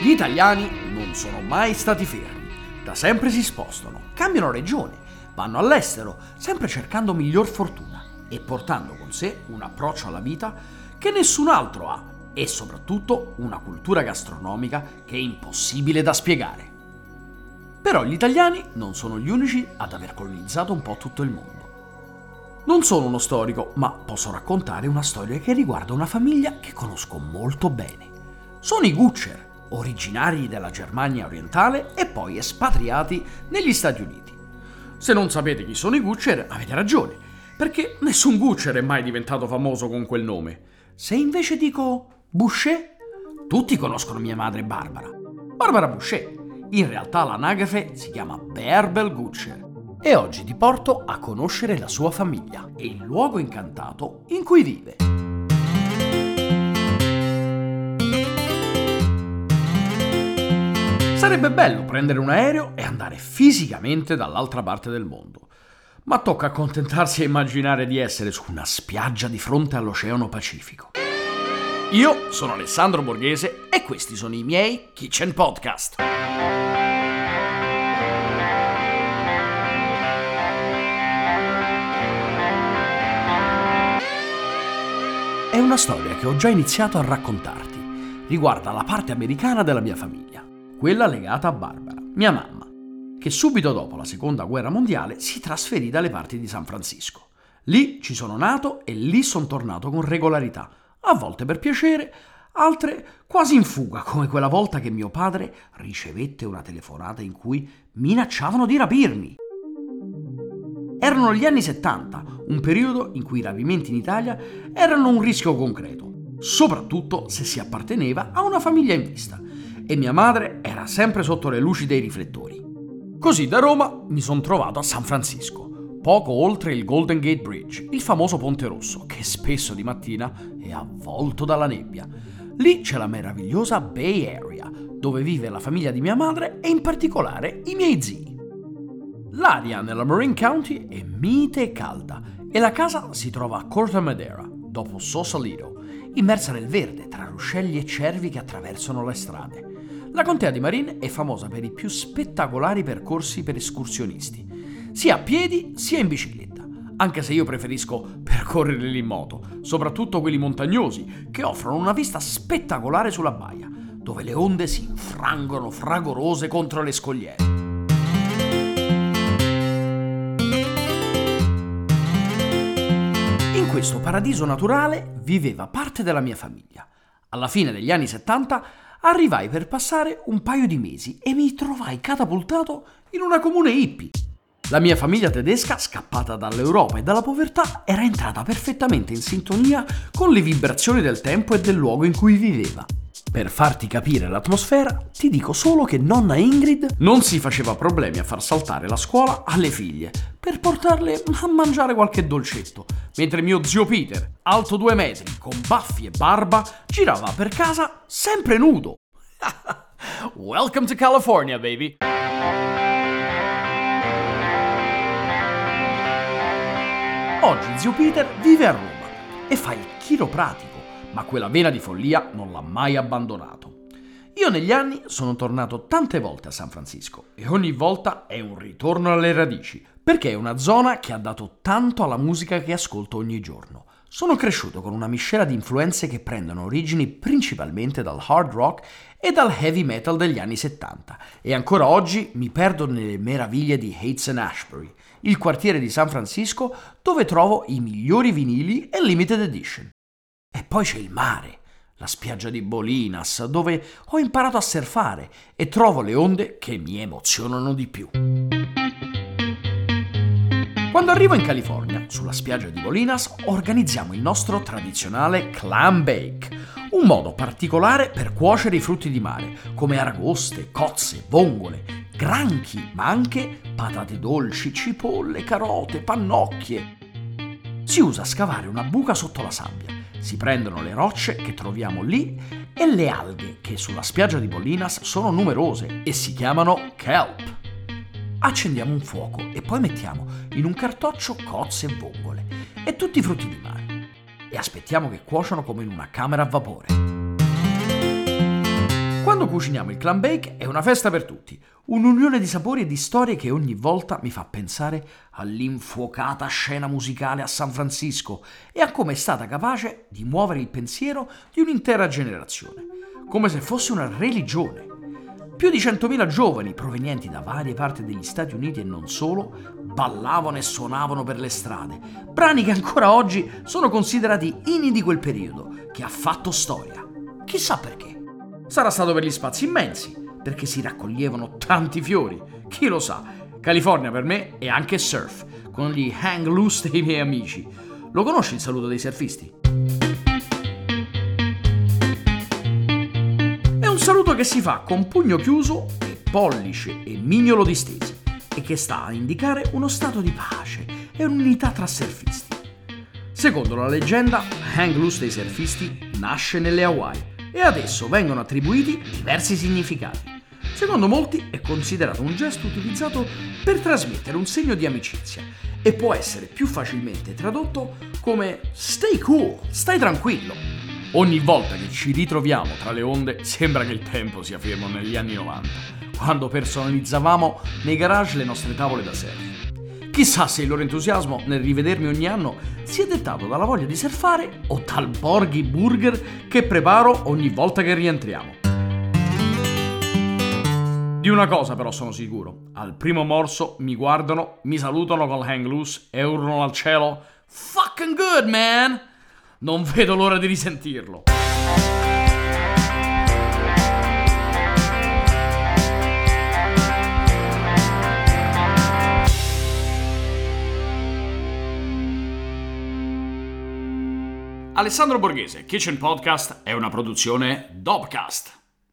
Gli italiani non sono mai stati fermi, da sempre si spostano, cambiano regione, vanno all'estero, sempre cercando miglior fortuna e portando con sé un approccio alla vita che nessun altro ha e soprattutto una cultura gastronomica che è impossibile da spiegare. Però gli italiani non sono gli unici ad aver colonizzato un po' tutto il mondo. Non sono uno storico, ma posso raccontare una storia che riguarda una famiglia che conosco molto bene. Sono i Gutscher, originari della Germania orientale e poi espatriati negli Stati Uniti. Se non sapete chi sono i Gutscher, avete ragione, perché nessun Gutscher è mai diventato famoso con quel nome. Se invece dico Boucher, tutti conoscono mia madre Barbara. Barbara Boucher. In realtà l'anagrafe si chiama Bärbel Gutscher e oggi ti porto a conoscere la sua famiglia e il luogo incantato in cui vive. Sarebbe bello prendere un aereo e andare fisicamente dall'altra parte del mondo, ma tocca accontentarsi e immaginare di essere su una spiaggia di fronte all'Oceano Pacifico. Io sono Alessandro Borghese e questi sono i miei Kitchen Podcast. È una storia che ho già iniziato a raccontarti. Riguarda la parte americana della mia famiglia, quella legata a Barbara, mia mamma, che subito dopo la seconda guerra mondiale si trasferì dalle parti di San Francisco. Lì ci sono nato e lì sono tornato con regolarità, a volte per piacere, altre quasi in fuga, come quella volta che mio padre ricevette una telefonata in cui minacciavano di rapirmi. Erano gli anni 70, un periodo in cui i rapimenti in Italia erano un rischio concreto, soprattutto se si apparteneva a una famiglia in vista, e mia madre era sempre sotto le luci dei riflettori. Così da Roma mi sono trovato a San Francisco, poco oltre il Golden Gate Bridge, il famoso ponte rosso, che spesso di mattina è avvolto dalla nebbia. Lì c'è la meravigliosa Bay Area, dove vive la famiglia di mia madre e in particolare i miei zii. L'aria nella Marin County è mite e calda e la casa si trova a Corte Madera, dopo Sausalito, immersa nel verde tra ruscelli e cervi che attraversano le strade. La contea di Marin è famosa per i più spettacolari percorsi per escursionisti, sia a piedi sia in bicicletta, anche se io preferisco percorrere lì in moto, soprattutto quelli montagnosi, che offrono una vista spettacolare sulla baia, dove le onde si infrangono fragorose contro le scogliere. Questo paradiso naturale viveva parte della mia famiglia. Alla fine degli anni 70 arrivai per passare un paio di mesi e mi trovai catapultato in una comune hippie. La mia famiglia tedesca, scappata dall'Europa e dalla povertà, era entrata perfettamente in sintonia con le vibrazioni del tempo e del luogo in cui viveva. Per farti capire l'atmosfera, ti dico solo che nonna Ingrid non si faceva problemi a far saltare la scuola alle figlie per portarle a mangiare qualche dolcetto, mentre mio zio Peter, alto due metri, con baffi e barba, girava per casa sempre nudo. Welcome to California, baby! Oggi zio Peter vive a Roma e fa il chiropratico ma quella vena di follia non l'ha mai abbandonato. Io negli anni sono tornato tante volte a San Francisco e ogni volta è un ritorno alle radici, perché è una zona che ha dato tanto alla musica che ascolto ogni giorno. Sono cresciuto con una miscela di influenze che prendono origini principalmente dal hard rock e dal heavy metal degli anni 70 e ancora oggi mi perdo nelle meraviglie di Hates and Ashbury, il quartiere di San Francisco dove trovo i migliori vinili e limited edition. E poi c'è il mare, la spiaggia di Bolinas, dove ho imparato a surfare e trovo le onde che mi emozionano di più. Quando arrivo in California, sulla spiaggia di Bolinas, organizziamo il nostro tradizionale clam bake, un modo particolare per cuocere i frutti di mare, come aragoste, cozze, vongole, granchi, ma anche patate dolci, cipolle, carote, pannocchie. Si usa scavare una buca sotto la sabbia si prendono le rocce che troviamo lì e le alghe che sulla spiaggia di Bolinas sono numerose e si chiamano kelp. Accendiamo un fuoco e poi mettiamo in un cartoccio cozze e vongole e tutti i frutti di mare. e aspettiamo che cuociano come in una camera a vapore. Quando cuciniamo il clam bake è una festa per tutti, un'unione di sapori e di storie che ogni volta mi fa pensare all'infuocata scena musicale a San Francisco e a come è stata capace di muovere il pensiero di un'intera generazione, come se fosse una religione. Più di 100.000 giovani provenienti da varie parti degli Stati Uniti e non solo ballavano e suonavano per le strade, brani che ancora oggi sono considerati inni di quel periodo, che ha fatto storia. Chissà perché. Sarà stato per gli spazi immensi, perché si raccoglievano tanti fiori. Chi lo sa? California per me è anche surf, con gli hang loose dei miei amici. Lo conosci il saluto dei surfisti? È un saluto che si fa con pugno chiuso e pollice e mignolo distesi e che sta a indicare uno stato di pace e un'unità tra surfisti. Secondo la leggenda, hang loose dei surfisti nasce nelle Hawaii e ad esso vengono attribuiti diversi significati. Secondo molti è considerato un gesto utilizzato per trasmettere un segno di amicizia e può essere più facilmente tradotto come stay cool, stai tranquillo. Ogni volta che ci ritroviamo tra le onde sembra che il tempo sia fermo negli anni 90, quando personalizzavamo nei garage le nostre tavole da surf. Chissà se il loro entusiasmo nel rivedermi ogni anno sia dettato dalla voglia di surfare o dal borghi burger che preparo ogni volta che rientriamo. Di una cosa però sono sicuro, al primo morso mi guardano, mi salutano col hang loose e urlano al cielo Fucking good man! Non vedo l'ora di risentirlo. Alessandro Borghese, Kitchen Podcast è una produzione Dobcast.